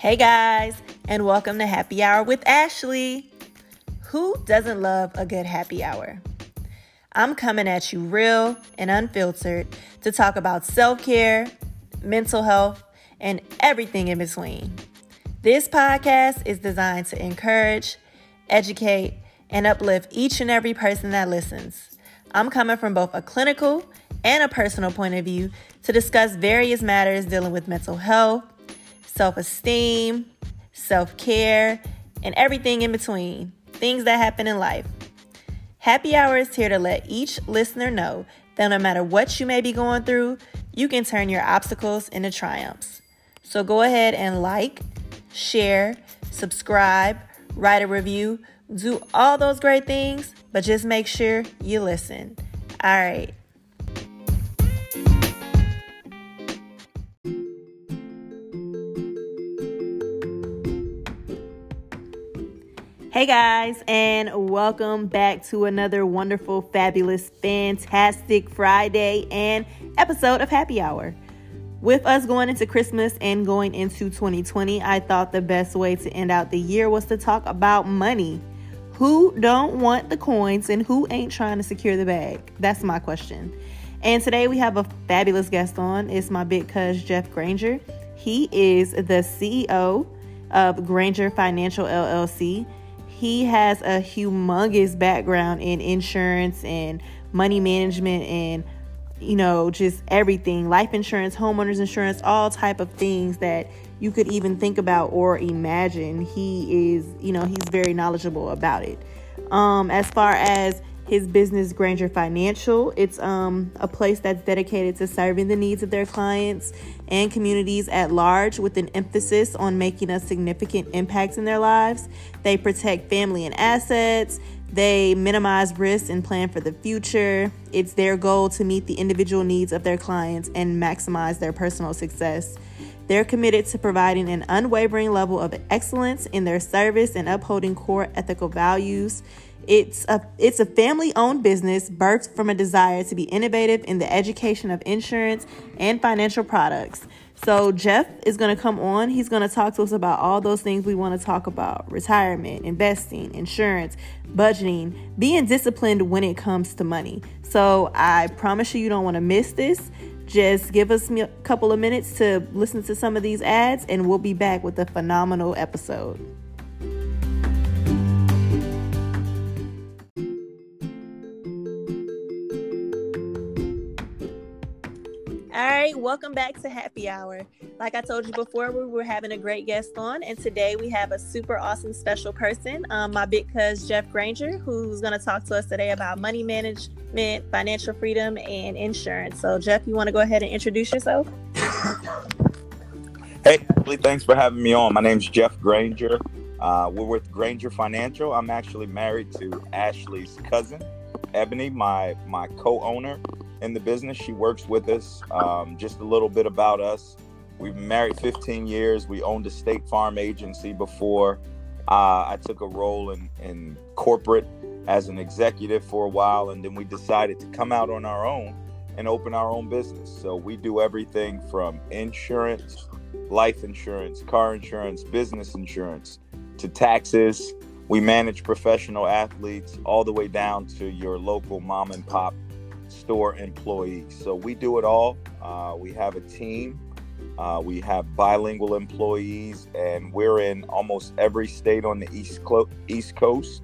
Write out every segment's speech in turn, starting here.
Hey guys, and welcome to Happy Hour with Ashley. Who doesn't love a good happy hour? I'm coming at you real and unfiltered to talk about self care, mental health, and everything in between. This podcast is designed to encourage, educate, and uplift each and every person that listens. I'm coming from both a clinical and a personal point of view to discuss various matters dealing with mental health, self esteem, self care, and everything in between things that happen in life. Happy Hour is here to let each listener know that no matter what you may be going through, you can turn your obstacles into triumphs. So go ahead and like, share, subscribe, write a review, do all those great things, but just make sure you listen. All right. Hey guys, and welcome back to another wonderful, fabulous, fantastic Friday and episode of Happy Hour. With us going into Christmas and going into 2020, I thought the best way to end out the year was to talk about money. Who don't want the coins and who ain't trying to secure the bag? That's my question. And today we have a fabulous guest on. It's my big cuz Jeff Granger. He is the CEO of Granger Financial LLC he has a humongous background in insurance and money management and you know just everything life insurance homeowners insurance all type of things that you could even think about or imagine. He is you know he's very knowledgeable about it. Um as far as his business Granger Financial. It's um, a place that's dedicated to serving the needs of their clients and communities at large with an emphasis on making a significant impact in their lives. They protect family and assets. They minimize risks and plan for the future. It's their goal to meet the individual needs of their clients and maximize their personal success. They're committed to providing an unwavering level of excellence in their service and upholding core ethical values. It's a it's a family-owned business birthed from a desire to be innovative in the education of insurance and financial products. So Jeff is going to come on. He's going to talk to us about all those things we want to talk about: retirement, investing, insurance, budgeting, being disciplined when it comes to money. So I promise you you don't want to miss this. Just give us a couple of minutes to listen to some of these ads and we'll be back with a phenomenal episode. All right, welcome back to Happy Hour. Like I told you before, we were having a great guest on, and today we have a super awesome special person, um, my big cuz Jeff Granger, who's going to talk to us today about money management, financial freedom, and insurance. So, Jeff, you want to go ahead and introduce yourself? Hey, thanks for having me on. My name's Jeff Granger. Uh, we're with Granger Financial. I'm actually married to Ashley's cousin, Ebony, my my co-owner in the business. She works with us. Um, just a little bit about us. We've been married 15 years. We owned a state farm agency before. Uh, I took a role in, in corporate as an executive for a while, and then we decided to come out on our own and open our own business. So we do everything from insurance, life insurance, car insurance, business insurance, to taxes. We manage professional athletes all the way down to your local mom and pop store employees. So we do it all. Uh, we have a team. Uh, we have bilingual employees, and we're in almost every state on the east Clo- East Coast,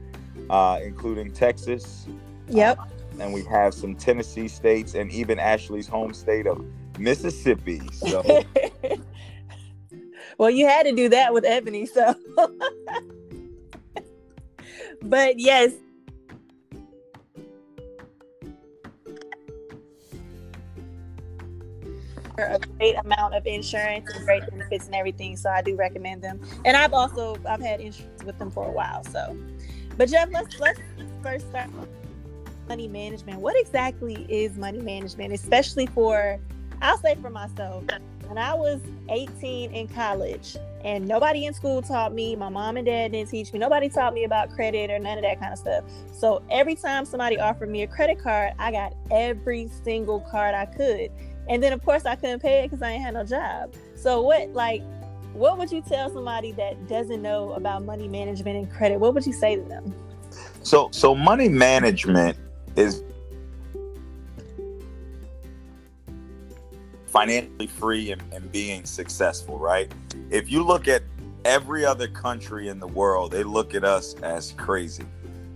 uh, including Texas. Yep. Uh, and we have some Tennessee states, and even Ashley's home state of Mississippi. So. well, you had to do that with Ebony, so. but yes, a great amount of insurance and great benefits and everything. So I do recommend them. And I've also I've had insurance with them for a while. So, but Jeff, let's let's first start money management. What exactly is money management, especially for I'll say for myself. When I was 18 in college, and nobody in school taught me, my mom and dad didn't teach me, nobody taught me about credit or none of that kind of stuff. So every time somebody offered me a credit card, I got every single card I could. And then of course I couldn't pay it because I ain't had no job. So what like what would you tell somebody that doesn't know about money management and credit? What would you say to them? So, so money management is financially free and, and being successful, right? If you look at every other country in the world, they look at us as crazy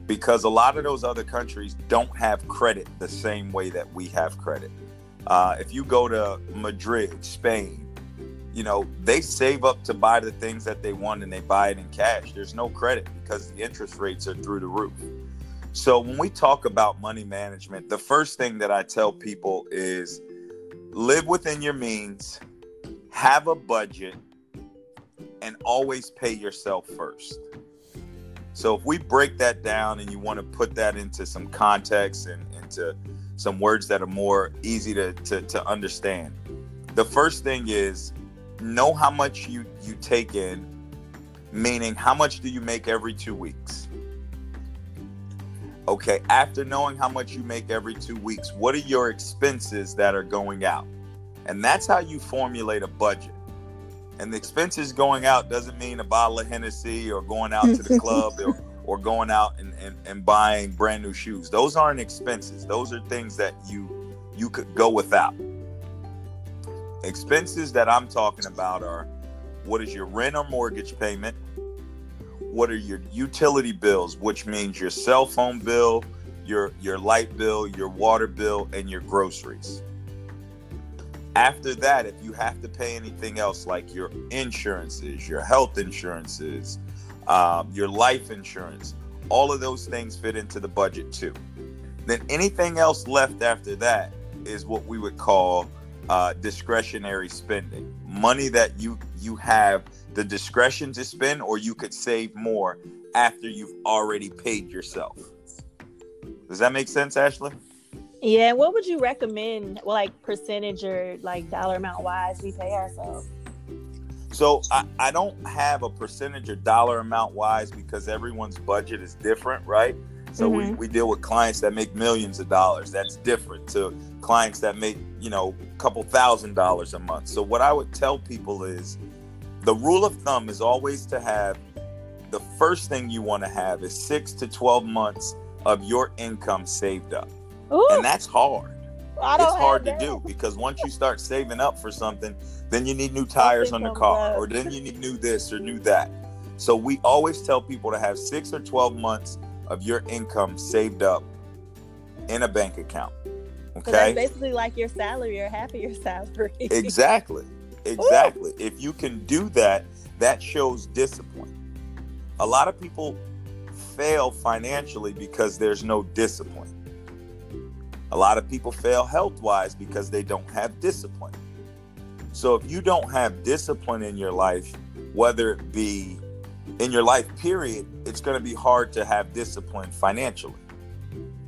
because a lot of those other countries don't have credit the same way that we have credit. Uh, if you go to Madrid, Spain, you know, they save up to buy the things that they want and they buy it in cash. There's no credit because the interest rates are through the roof. So when we talk about money management, the first thing that I tell people is live within your means, have a budget, and always pay yourself first. So if we break that down and you want to put that into some context and into some words that are more easy to, to, to understand, the first thing is know how much you you take in meaning how much do you make every two weeks? Okay after knowing how much you make every two weeks what are your expenses that are going out? And that's how you formulate a budget. And the expenses going out doesn't mean a bottle of hennessy or going out to the club or, or going out and, and, and buying brand new shoes those aren't expenses those are things that you you could go without Expenses that I'm talking about are what is your rent or mortgage payment? What are your utility bills, which means your cell phone bill, your your light bill, your water bill, and your groceries. After that, if you have to pay anything else like your insurances, your health insurances, um, your life insurance, all of those things fit into the budget too. Then anything else left after that is what we would call uh, discretionary spending, money that you you have the discretion to spend, or you could save more after you've already paid yourself. Does that make sense, Ashley? Yeah. What would you recommend, like percentage or like dollar amount wise, we pay ourselves? So I, I don't have a percentage or dollar amount wise because everyone's budget is different, right? So mm-hmm. we, we deal with clients that make millions of dollars. That's different to clients that make, you know, a couple thousand dollars a month. So what I would tell people is the rule of thumb is always to have the first thing you want to have is 6 to 12 months of your income saved up. Ooh. And that's hard. it's hard to do because once you start saving up for something, then you need new tires on the car, or then you need new this or new that. So we always tell people to have six or 12 months of your income saved up in a bank account. Okay. So that's basically like your salary or half of your salary. exactly. Exactly. Ooh. If you can do that, that shows discipline. A lot of people fail financially because there's no discipline. A lot of people fail health wise because they don't have discipline. So if you don't have discipline in your life, whether it be in your life, period, it's going to be hard to have discipline financially.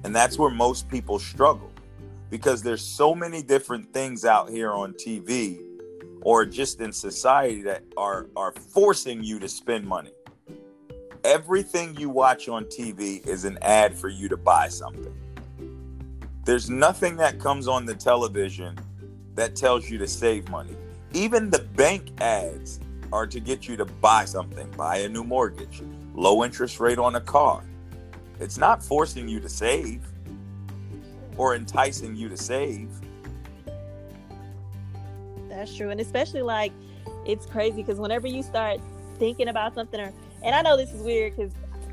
And that's where most people struggle because there's so many different things out here on TV or just in society that are are forcing you to spend money. Everything you watch on TV is an ad for you to buy something. There's nothing that comes on the television that tells you to save money. Even the bank ads are to get you to buy something, buy a new mortgage, low interest rate on a car. It's not forcing you to save or enticing you to save. That's true. And especially like it's crazy because whenever you start thinking about something or and I know this is weird because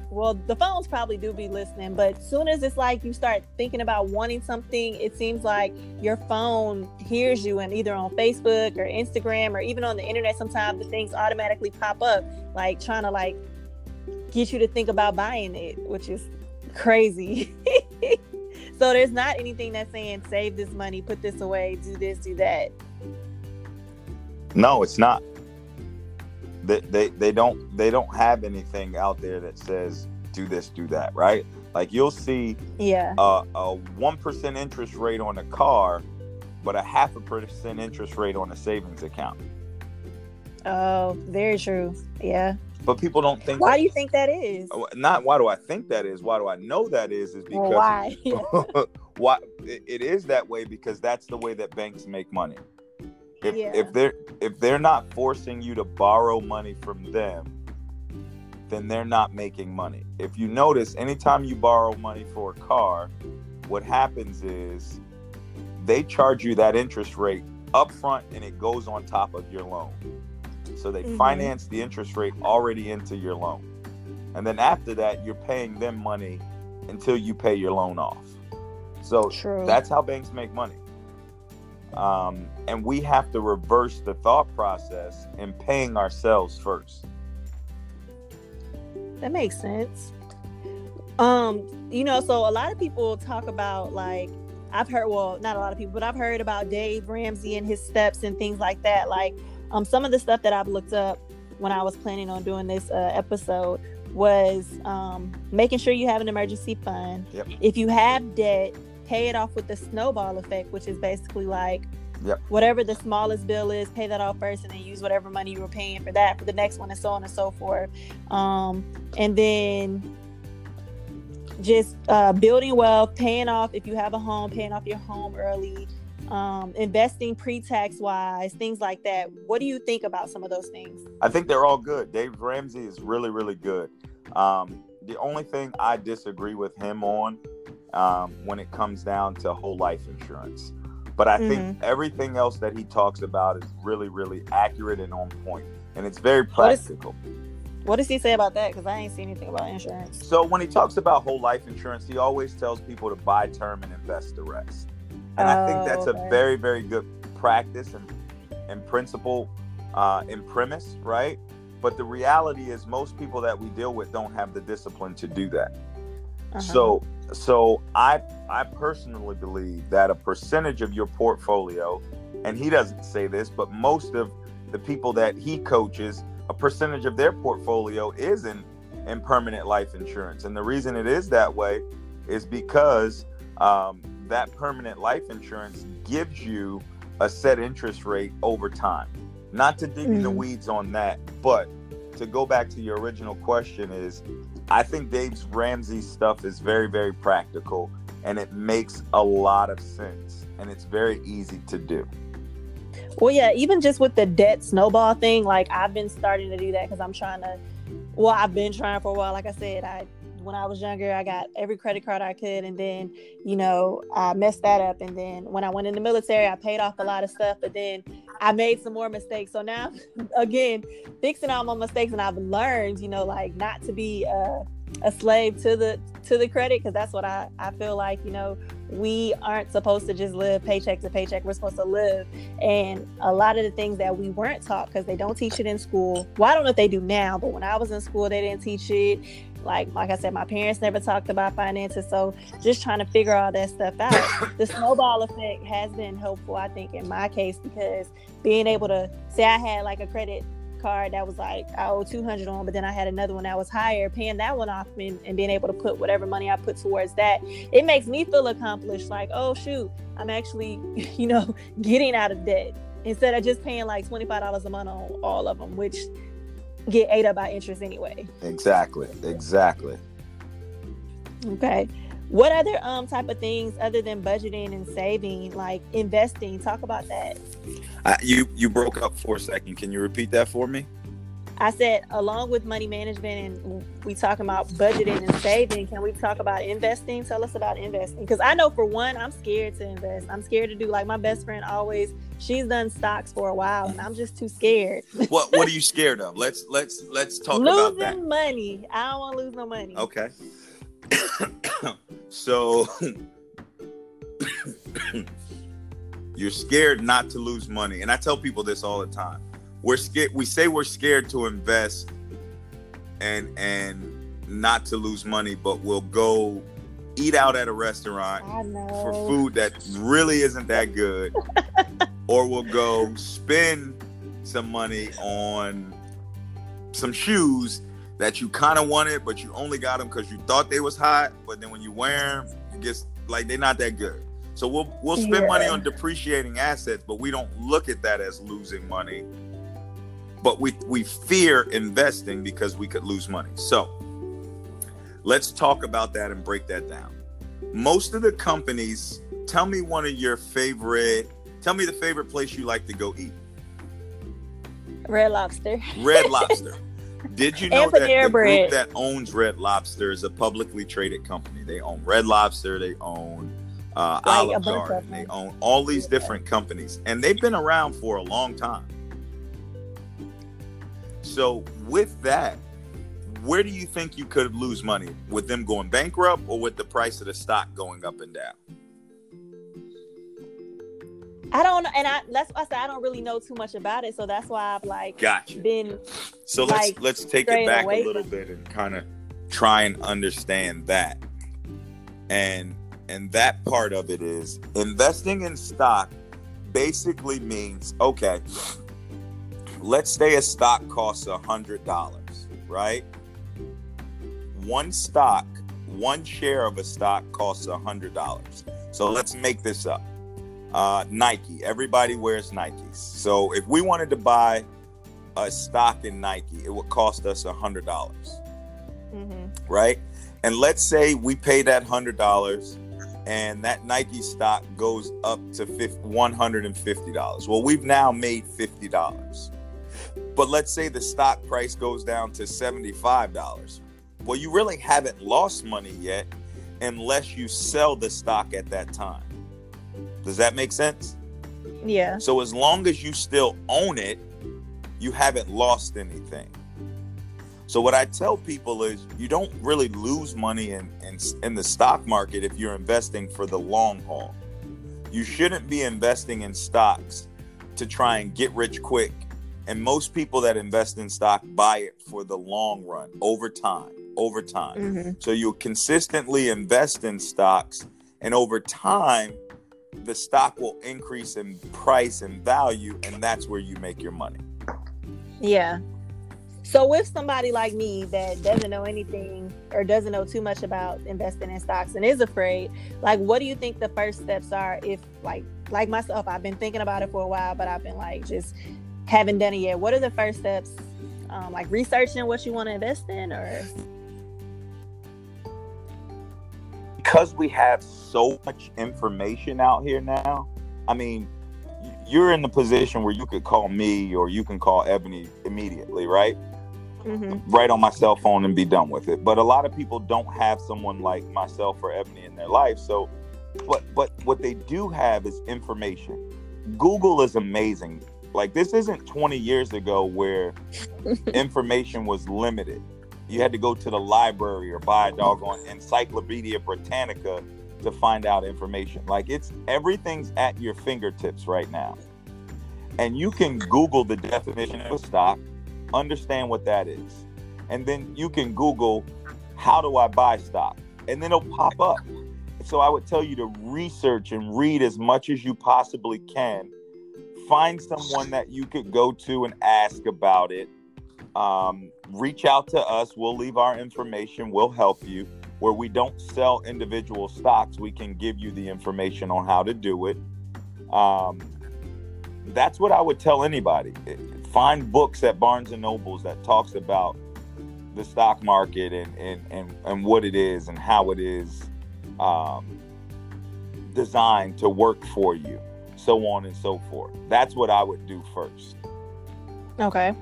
well the phones probably do be listening but soon as it's like you start thinking about wanting something it seems like your phone hears you and either on facebook or instagram or even on the internet sometimes the things automatically pop up like trying to like get you to think about buying it which is crazy. So there's not anything that's saying save this money put this away do this do that. No it's not they, they they don't they don't have anything out there that says do this do that right? Like you'll see yeah. a, a 1% interest rate on a car but a half a percent interest rate on a savings account. Oh very true. Yeah. But people don't think why that, do you think that is? Oh, not why do i think that is why do i know that is is because why? why it, it is that way because that's the way that banks make money If Yeah. if they're if they're not forcing you to borrow money from them, then they're not making money. If you notice, anytime you borrow money for a car, what happens is they charge you that interest rate up front and it goes on top of your loan. So they Mhm. finance the interest rate already into your loan. And then after that, you're paying them money until you pay your loan off. So True. that's how banks make money. Um, and we have to reverse the thought process in paying ourselves first. That makes sense. Um, you know, so a lot of people talk about like I've heard well, not a lot of people, but I've heard about Dave Ramsey and his steps and things like that. Like um some of the stuff that I've looked up when I was planning on doing this uh, episode was um making sure you have an emergency fund. Yep. If you have debt, pay it off with the snowball effect, which is basically like Yep. whatever the smallest bill is, pay that off first and then use whatever money you were paying for that for the next one and so on and so forth. Um, and then just uh, building wealth, paying off if you have a home, paying off your home early, um, investing pre-tax wise, things like that. What do you think about some of those things? I think they're all good. Dave Ramsey is really, really good. Um, the only thing I disagree with him on um, when it comes down to whole life insurance. But I think everything else that he talks about is really, really accurate and on point, and it's very What is- practical. What does he say about that? Because I ain't seen anything about insurance. So when he talks about whole life insurance, he always tells people to buy term and invest the rest. And I think Oh, that's okay. a very, very good practice and, and principle uh, in premise, right? But the reality is most people that we deal with don't have the discipline to do that. Uh-huh. So so I I personally believe that a percentage of your portfolio, and he doesn't say this, but most of the people that he coaches, a percentage of their portfolio is in, in permanent life insurance. And the reason it is that way is because um, that permanent life insurance gives you a set interest rate over time. Not to dig in the Mhm. weeds on that, but to go back to your original question is I think Dave's Ramsey stuff is very, very practical and it makes a lot of sense and it's very easy to do. Well, yeah, even just with the debt snowball thing, like I've been starting to do that because I'm trying to. Well, I've been trying for a while. Like I said, I when I was younger, I got every credit card I could, and then you know I messed that up. And then when I went in the military, I paid off a lot of stuff, but then I made some more mistakes. So now, again, fixing all my mistakes, and I've learned, you know, like not to be a, a slave to the to the credit because that's what I I feel like. You know, we aren't supposed to just live paycheck to paycheck. We're supposed to live and a lot of the things that we weren't taught because they don't teach it in school well i don't know if they do now but when i was in school they didn't teach it like like i said my parents never talked about finances so just trying to figure all that stuff out. The snowball effect has been helpful i think in my case because being able to say i had like a credit card that was like i owe 200 on but then i had another one that was higher paying that one off and, and being able to put whatever money i put towards that it makes me feel accomplished like oh shoot i'm actually you know getting out of debt instead of just paying like $25 a month on all of them which get ate up by interest anyway Exactly. Exactly. okay what other um type of things other than budgeting and saving like investing talk about that Uh, you you broke up for a second. Can you repeat that for me? I said along with money management and we talking about budgeting and saving can we talk about investing tell us about investing because i know for one i'm scared to invest i'm scared to do like my best friend always she's done stocks for a while and i'm just too scared What what are you scared of? Let's let's let's talk about that. losing money i don't want to lose no money Okay. so you're scared not to lose money. And I tell people this all the time. We're scared we say we're scared to invest and and not to lose money, but we'll go eat out at a restaurant for food that really isn't that good. or we'll go spend some money on some shoes that you kind of wanted, but you only got them because you thought they was hot. But then when you wear them, you just like they're not that good. So we'll we'll spend money on depreciating assets, but we don't look at that as losing money. But we we fear investing because we could lose money. So let's talk about that and break that down. Most of the companies, tell me one of your favorite Tell me the favorite place you like to go eat. Red Lobster. Red Lobster. Did you know that the Bread. group that owns Red Lobster is a publicly traded company? They own Red Lobster. They own uh, Like Olive Garden. They own all these different companies, and they've been around for a long time. So, with that, where do you think you could lose money with them going bankrupt, or with the price of the stock going up and down? I don't know, and I that's why I said I don't really know too much about it, so that's why I've like Gotcha. been So like, let's let's take it back a little bit and kind of try and understand that. And and that part of it is investing in stock basically means okay, let's say a stock costs a hundred dollars, right? One stock, one share of a stock costs a hundred dollars. So let's make this up. Uh, Nike. Everybody wears Nikes. So if we wanted to buy a stock in Nike, it would cost us a hundred dollars, mhm. right? And let's say we pay that hundred dollars, and that Nike stock goes up to one hundred and fifty dollars. Well, we've now made fifty dollars. But let's say the stock price goes down to seventy-five dollars. Well, you really haven't lost money yet, unless you sell the stock at that time. Does that make sense? yeah, So as long as you still own it, you haven't lost anything. So what I tell people is you don't really lose money in, in in the stock market if you're investing for the long haul. You shouldn't be investing in stocks to try and get rich quick. And most people that invest in stock buy it for the long run, over time, over time. mhm. So you consistently invest in stocks, and over time, the stock will increase in price and value, and that's where you make your money. yeah. So with somebody like me that doesn't know anything or doesn't know too much about investing in stocks and is afraid, like what do you think the first steps are if like like myself, I've been thinking about it for a while, but I've been like just haven't done it yet. What are the first steps? Um, like researching what you want to invest in or Because we have so much information out here now, I mean, you're in the position where you could call me or you can call Ebony immediately, right? Mhm. right on my cell phone and be done with it. But a lot of people don't have someone like myself or Ebony in their life. So, but but what they do have is information. Google is amazing. Like this isn't 20 years ago where information was limited. You had to go to the library or buy a doggone Encyclopedia Britannica to find out information. Like it's everything's at your fingertips right now. And you can Google the definition of a stock understand what that is. And then you can Google, how do I buy stock? And then it'll pop up. So I would tell you to research and read as much as you possibly can. Find someone that you could go to and ask about it. Um, reach out to us. We'll leave our information. We'll help you. Where we don't sell individual stocks, we can give you the information on how to do it. Um, that's what I would tell anybody find books at Barnes and Nobles that talks about the stock market and and and, and what it is and how it is um, designed to work for you, so on and so forth. That's what I would do first. Okay.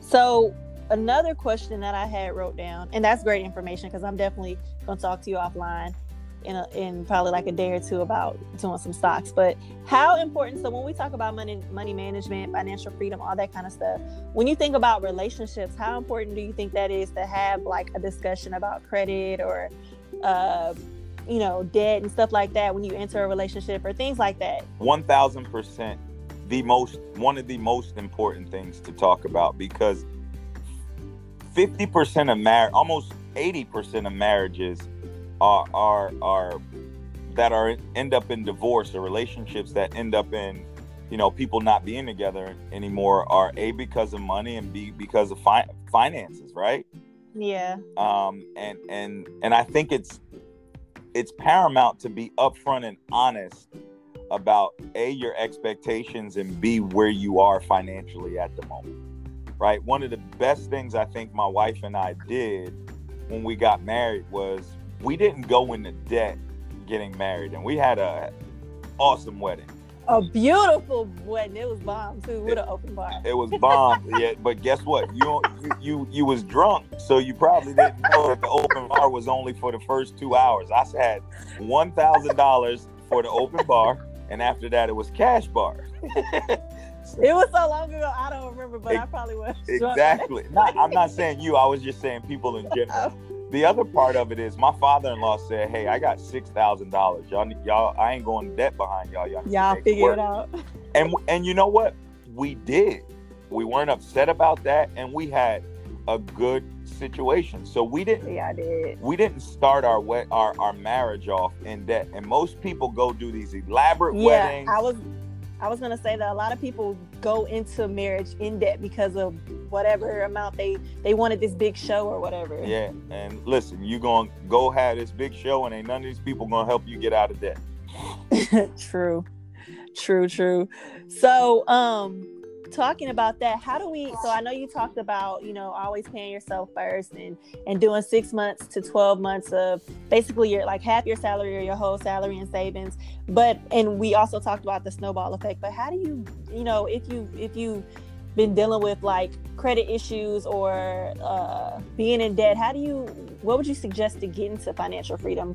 So another question that I had wrote down, and that's great information because I'm definitely gonna talk to you offline in a, in probably like a day or two about doing some stocks. But how important? So when we talk about money money management, financial freedom, all that kind of stuff, when you think about relationships, how important do you think that is to have like a discussion about credit or uh, you know debt and stuff like that when you enter a relationship or things like that? One thousand percent, the most one of the most important things to talk about because fifty percent of marriage, almost eighty percent of marriages are are are that are end up in divorce or relationships that end up in you know people not being together anymore are a because of money and b because of fi- finances right Yeah. um and and and i think it's it's paramount to be upfront and honest about a your expectations and b where you are financially at the moment right one of the best things i think my wife and i did when we got married was we didn't go into debt getting married and we had a awesome wedding. A beautiful wedding. It was bomb too with an open bar. It was bomb. yeah, but guess what? You, you you you was drunk, so you probably didn't know that the open bar was only for the first two hours. I had one thousand dollars for the open bar, and after that, it was cash bar. It was so long ago, I don't remember, but it, I probably was. Exactly. not, I'm not saying you. I was just saying people in general. Oh. The other part of it is my father-in-law said, "Hey, I got six thousand dollars. Y'all, y'all, I ain't going debt behind y'all. Y'all, y'all figure it out." And and you know what? We did. We weren't upset about that, and we had a good situation. So we didn't. Yeah, I did. We didn't start our wet our our marriage off in debt. And most people go do these elaborate yeah, weddings. I was I was gonna say that a lot of people go into marriage in debt because of whatever amount they they wanted this big show or whatever. Yeah, and listen, you gonna go have this big show, and ain't none of these people gonna help you get out of debt. true, true, true. So, um, talking about that how do we so i know you talked about you know always paying yourself first and and doing six months to 12 months of basically your like half your salary or your whole salary and savings but and we also talked about the snowball effect but how do you you know if you if you been dealing with like credit issues or uh, being in debt how do you what would you suggest to get into financial freedom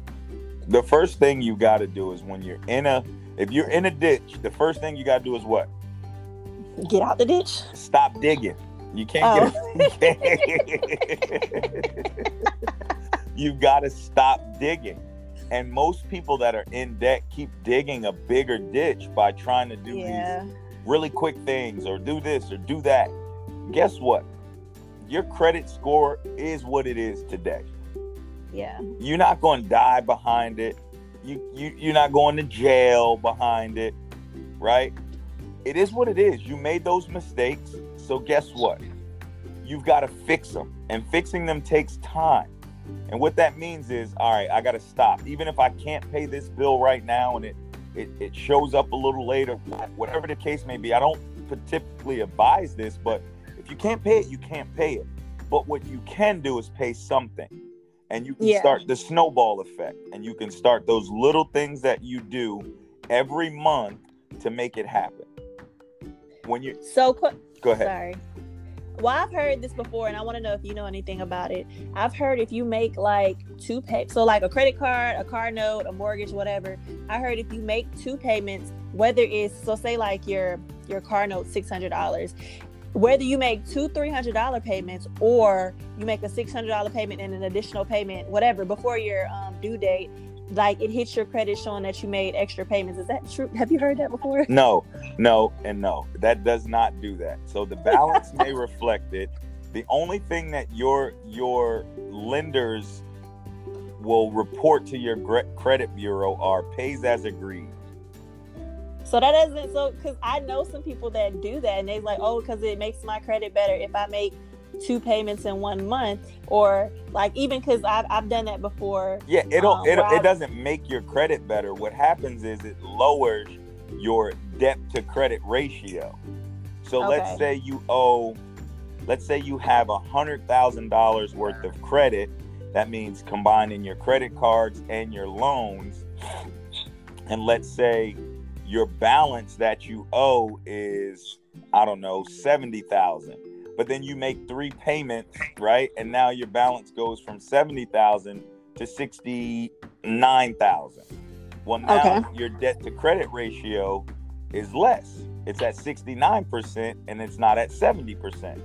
the first thing you got to do is when you're in a if you're in a ditch the first thing you got to do is what Get out the ditch. Stop digging. You can't oh. get. you got to stop digging. And most people that are in debt keep digging a bigger ditch by trying to do yeah. these really quick things or do this or do that. Guess what? Your credit score is what it is today. Yeah. You're not going to die behind it. You you you're not going to jail behind it, right? it is what it is. You made those mistakes. So guess what? You've got to fix them. And fixing them takes time. And what that means is, all right, I got to stop. Even if I can't pay this bill right now and it, it, it shows up a little later, whatever the case may be, I don't typically advise this, but if you can't pay it, you can't pay it. But what you can do is pay something. And you can yeah. start the snowball effect. And you can start those little things that you do every month to make it happen when you so go ahead. Sorry. Well, I've heard this before, and I want to know if you know anything about it. I've heard if you make like two pay, so like a credit card, a car note, a mortgage, whatever. I heard if you make two payments, whether it's so say like your your car note six hundred dollars, whether you make two three hundred dollar payments or you make a six hundred dollar payment and an additional payment, whatever, before your um, due date, like it hits your credit showing that you made extra payments. Is that true? Have you heard that before? No, no, and no. That does not do that. So the balance may reflect it. The only thing that your your lenders will report to your credit bureau are pays as agreed. So that doesn't so because I know some people that do that and they're like, oh, because it makes my credit better if I make two payments in one month or like even because I've, I've done that before yeah it'll um, it, it doesn't make your credit better. What happens is it lowers your debt to credit ratio. So okay. let's say you owe let's say you have a hundred thousand dollars worth of credit. That means combining your credit cards and your loans and let's say your balance that you owe is i don't know 70000 but then you make three payments, right? And now your balance goes from 70,000 to 69,000. Well, now okay. your debt to credit ratio is less. It's at 69% and it's not at 70%.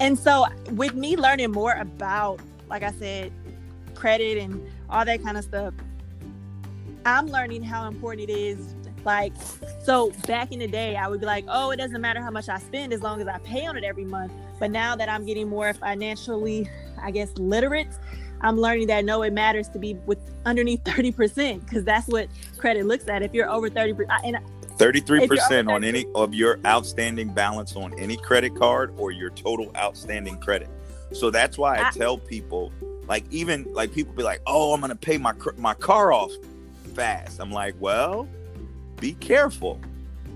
And so, with me learning more about, like I said, credit and all that kind of stuff, I'm learning how important it is like, so back in the day, I would be like, oh, it doesn't matter how much I spend as long as I pay on it every month. But now that I'm getting more financially, I guess, literate, I'm learning that no, it matters to be with underneath 30% because that's what credit looks at. If you're over 30%, and 33% on any of your outstanding balance on any credit card or your total outstanding credit. So that's why I, I tell people, like, even like people be like, oh, I'm going to pay my, my car off fast. I'm like, well, be careful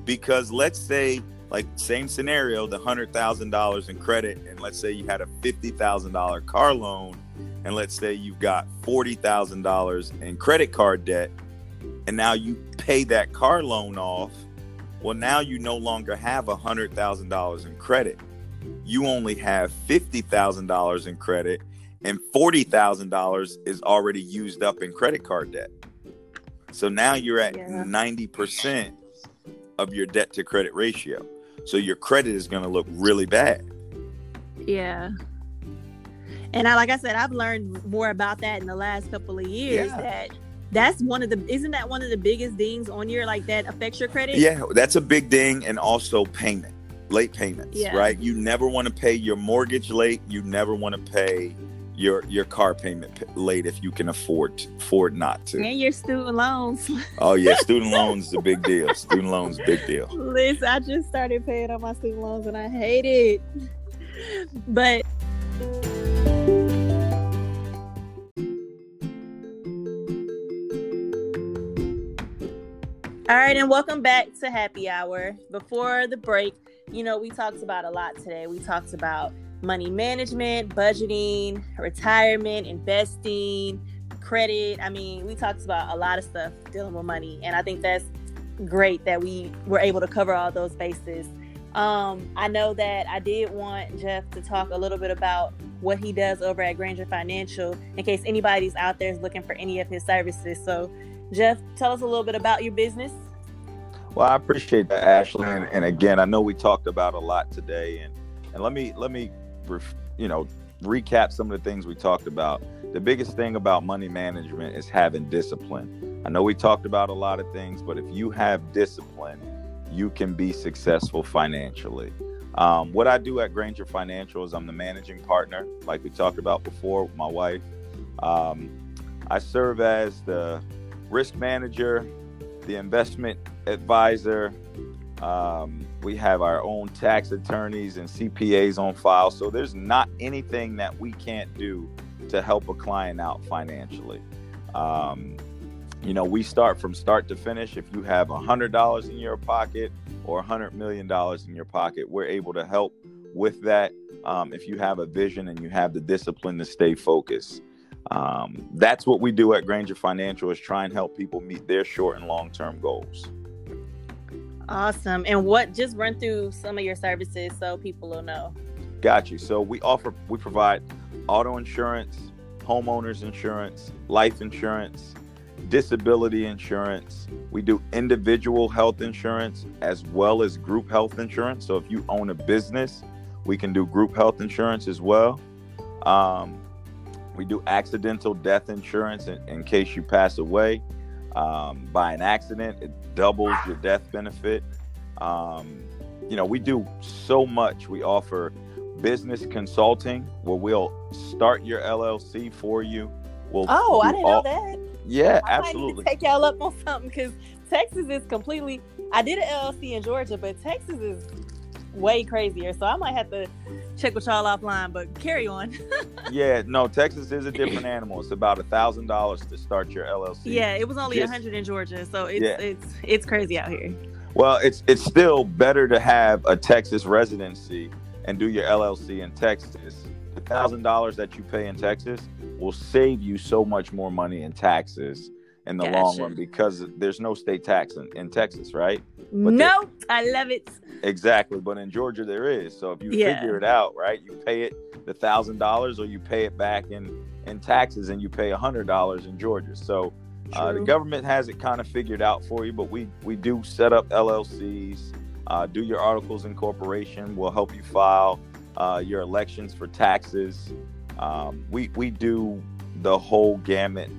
because let's say like same scenario the hundred thousand dollars in credit and let's say you had a fifty thousand dollar car loan and let's say you've got $40,000 in credit card debt and now you pay that car loan off, well, now you no longer have $100,000 in credit. You only have $50,000 in credit, and $40,000 is already used up in credit card debt. So now you're at yeah. 90% of your debt to credit ratio. So your credit is going to look really bad. Yeah. And I, like I said, I've learned more about that in the last couple of years yeah. that that's one of the isn't that one of the biggest dings on your like that affects your credit yeah that's a big ding and also payment late payments yeah. right you never want to pay your mortgage late you never want to pay your your car payment late if you can afford afford not to. And your student loans. Oh yeah student loans is a big deal. Student loans big deal. Listen i just started paying on my student loans and i hate it. But All right, and welcome back to Happy Hour. Before the break, you know, we talked about a lot today. We talked about money management, budgeting, retirement, investing, credit. I mean, we talked about a lot of stuff dealing with money, and I think that's great that we were able to cover all those bases. Um, I know that I did want Jeff to talk a little bit about what he does over at Granger Financial in case anybody's out there is looking for any of his services. So, Jeff, tell us a little bit about your business. Well, I appreciate that, Ashley. And, and again, I know we talked about a lot today, and and let me let me, you know, recap some of the things we talked about. The biggest thing about money management is having discipline. I know we talked about a lot of things, but if you have discipline, you can be successful financially. Um, what I do at Granger Financial is I'm the managing partner, like we talked about before with my wife. Um, I serve as the risk manager, the investment advisor. Um, we have our own tax attorneys and CPAs on file. So there's not anything that we can't do to help a client out financially. Um, you know, we start from start to finish. If you have $100 in your pocket or $100 million in your pocket, we're able to help with that. Um, if you have a vision and you have the discipline to stay focused. Um, that's what we do at Granger Financial is try and help people meet their short and long term goals. Awesome. And what just run through some of your services so people will know. Got you. So we offer we provide auto insurance, homeowners insurance, life insurance, disability insurance. We do individual health insurance as well as group health insurance. So if you own a business, we can do group health insurance as well. Um, we do accidental death insurance in, in case you pass away um, by an accident. It doubles your death benefit. Um, you know, we do so much. We offer business consulting where we'll start your LLC for you. We'll oh, I didn't all, know that. Yeah, I absolutely. take y'all up on something because Texas is completely. I did an LLC in Georgia, but Texas is way crazier. So I might have to check with y'all offline, but carry on. yeah, no, Texas is a different animal. It's about a thousand dollars to start your LLC. Yeah, it was only a hundred in Georgia, so it's yeah. it's it's crazy out here. Well, it's it's still better to have a Texas residency and do your LLC in Texas. The thousand dollars that you pay in Texas will save you so much more money in taxes in the gotcha. long run because there's no state tax in, in Texas, right? But nope, I love it. Exactly, but in Georgia there is. So if you yeah. figure it out, right, you pay it the thousand dollars, or you pay it back in in taxes, and you pay a hundred dollars in Georgia. So uh, the government has it kind of figured out for you, but we we do set up LLCs, uh, do your articles of incorporation. We'll help you file uh, your elections for taxes. Um, we we do the whole gamut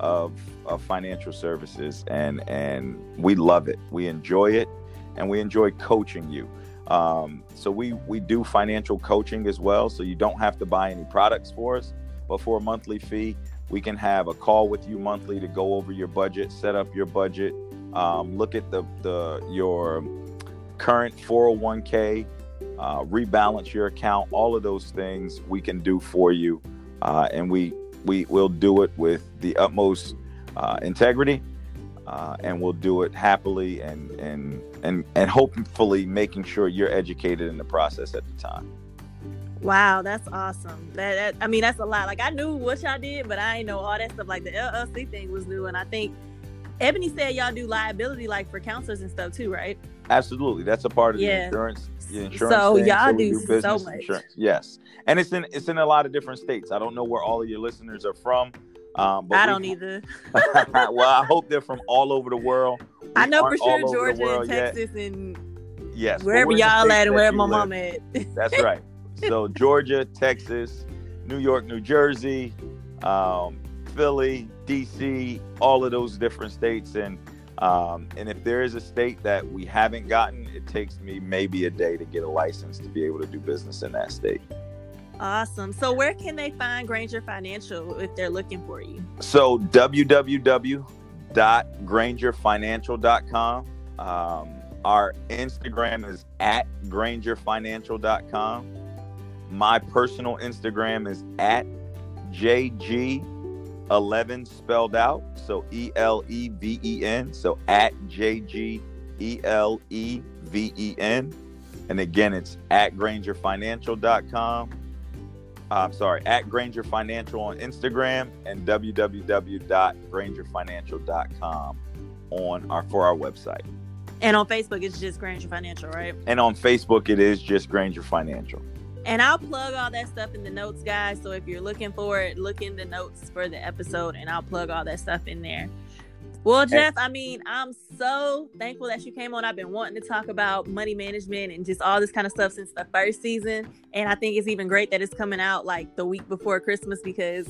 of, of financial services, and and we love it. We enjoy it, and we enjoy coaching you. Um, so we we do financial coaching as well. So you don't have to buy any products for us, but for a monthly fee, we can have a call with you monthly to go over your budget, set up your budget, um, look at the the your current 401k, uh, rebalance your account. All of those things we can do for you, uh, and we we will do it with the utmost uh, integrity, uh, and we'll do it happily and and and and hopefully making sure you're educated in the process at the time. Wow, that's awesome. That, that, I mean, that's a lot. Like I knew what y'all did, but I didn't know all that stuff. Like the LLC thing was new, and I think Ebony said y'all do liability like for counselors and stuff too, right? Absolutely, that's a part of yeah. the insurance. The insurance. So thing. y'all so do, do so much. Insurance. Yes, and it's in it's in a lot of different states. I don't know where all of your listeners are from. Um, I don't either. well, I hope they're from all over the world. We I know for sure Georgia and Texas yet. and yes, wherever y'all at and wherever my mom at. That's right. So Georgia, Texas, New York, New Jersey, um, Philly, DC, all of those different states, and um, and if there is a state that we haven't gotten, it takes me maybe a day to get a license to be able to do business in that state. Awesome. So where can they find Granger Financial if they're looking for you? So www.grangerfinancial.com. Um, our Instagram is at grangerfinancial.com. My personal Instagram is at JG11 spelled out. So E L E V E N. So at JG E L E V E N. And again, it's at grangerfinancial.com I'm sorry, at Granger Financial on Instagram and www.grangerfinancial.com on our for our website. And on Facebook, it's just Granger Financial, right? And on Facebook, it is just Granger Financial. And I'll plug all that stuff in the notes, guys. So if you're looking for it, look in the notes for the episode, and I'll plug all that stuff in there. Well, Jeff, I mean, I'm so thankful that you came on. I've been wanting to talk about money management and just all this kind of stuff since the first season. And I think it's even great that it's coming out like the week before Christmas because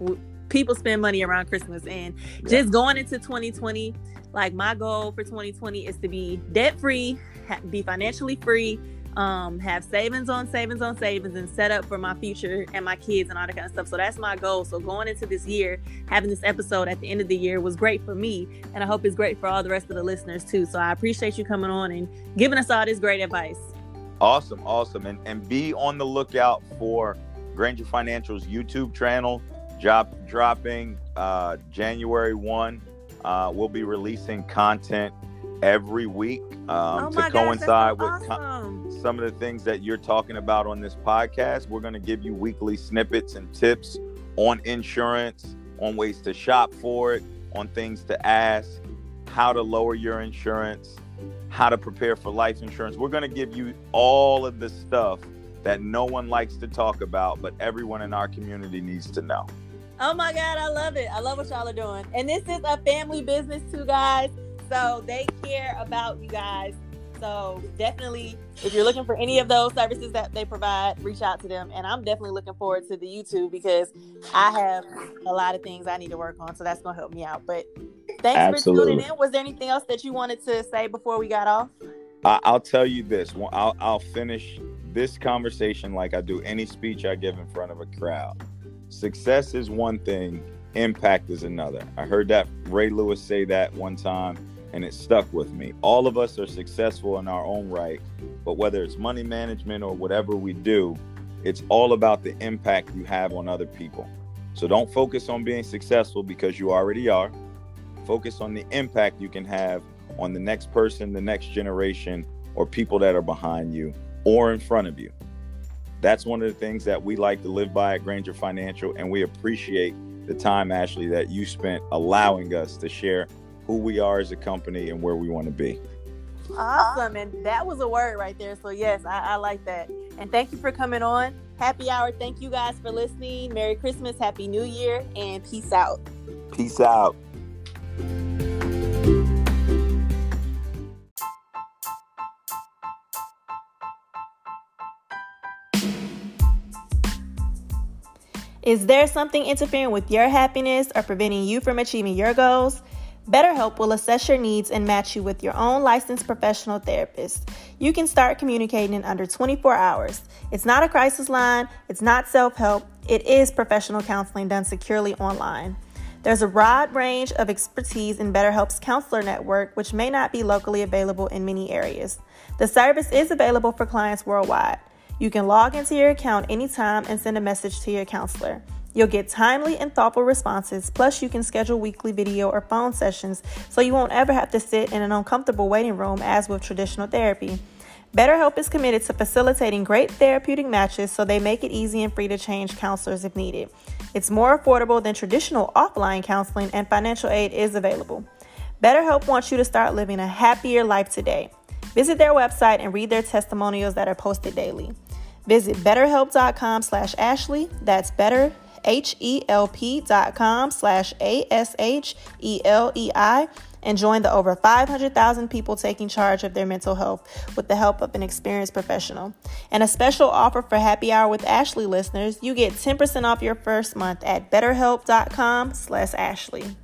w- people spend money around Christmas. And yeah. just going into 2020, like my goal for 2020 is to be debt free, ha- be financially free, um, have savings on savings on savings and set up for my future and my kids and all that kind of stuff. So that's my goal. So going into this year, having this episode at the end of the year was great for me. And I hope it's great for all the rest of the listeners too. So I appreciate you coming on and giving us all this great advice. Awesome. Awesome. And, and be on the lookout for Granger Financial's YouTube channel, job dropping uh, January 1. Uh, we'll be releasing content every week um, oh to coincide gosh, with awesome. some of the things that you're talking about on this podcast. We're going to give you weekly snippets and tips on insurance, on ways to shop for it, on things to ask, how to lower your insurance, how to prepare for life insurance. We're going to give you all of the stuff that no one likes to talk about, but everyone in our community needs to know. Oh my God, I love it. I love what y'all are doing. And this is a family business, too, guys. So they care about you guys. So definitely, if you're looking for any of those services that they provide, reach out to them. And I'm definitely looking forward to the YouTube because I have a lot of things I need to work on. So that's gonna help me out. But thanks Absolutely. for tuning in. Was there anything else that you wanted to say before we got off? I'll tell you this. I'll, I'll finish this conversation like I do any speech I give in front of a crowd. Success is one thing, impact is another. I heard that Ray Lewis say that one time and it stuck with me. All of us are successful in our own right, but whether it's money management or whatever we do, it's all about the impact you have on other people. So don't focus on being successful because you already are. Focus on the impact you can have on the next person, the next generation, or people that are behind you or in front of you. That's one of the things that we like to live by at Granger Financial, and we appreciate the time, Ashley, that you spent allowing us to share who we are as a company and where we want to be. Awesome. And that was a word right there. So, yes, I, I, like that. And thank you for coming on. Happy hour. Thank you guys for listening. Merry Christmas, Happy New Year, and peace out. Peace out. Is there something interfering with your happiness or preventing you from achieving your goals? BetterHelp will assess your needs and match you with your own licensed professional therapist. You can start communicating in under 24 hours. It's not a crisis line, it's not self help, it is professional counseling done securely online. There's a broad range of expertise in BetterHelp's counselor network, which may not be locally available in many areas. The service is available for clients worldwide. You can log into your account anytime and send a message to your counselor. You'll get timely and thoughtful responses, plus, you can schedule weekly video or phone sessions so you won't ever have to sit in an uncomfortable waiting room as with traditional therapy. BetterHelp is committed to facilitating great therapeutic matches so they make it easy and free to change counselors if needed. It's more affordable than traditional offline counseling, and financial aid is available. BetterHelp wants you to start living a happier life today. Visit their website and read their testimonials that are posted daily. Visit betterhelp.com slash Ashley. That's better, H-E-L-P dot com slash A-S-H-E-L-E-I and join the over 500,000 people taking charge of their mental health with the help of an experienced professional. And a special offer for Happy Hour with Ashley listeners, you get 10% off your first month at betterhelp.com slash Ashley.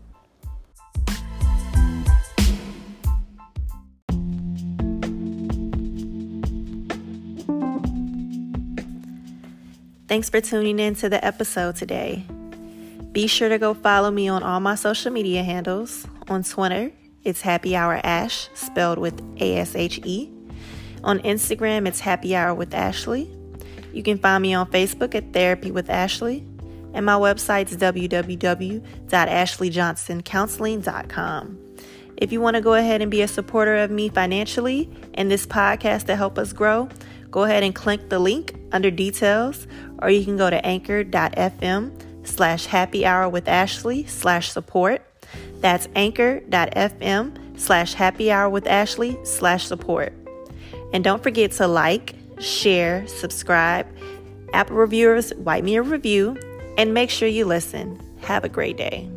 Thanks for tuning in to the episode today. Be sure to go follow me on all my social media handles. On Twitter, it's Happy Hour Ash, spelled with A S H E. On Instagram, it's Happy Hour with Ashley. You can find me on Facebook at Therapy with Ashley. And my website is www.ashleyjohnsoncounseling.com. If you want to go ahead and be a supporter of me financially and this podcast to help us grow, go ahead and click the link under details, or you can go to anchor.fm slash happy hour with Ashley slash support. That's anchor.fm slash happy hour with Ashley slash support. And don't forget to like, share, subscribe, Apple reviewers, write me a review, and make sure you listen. Have a great day.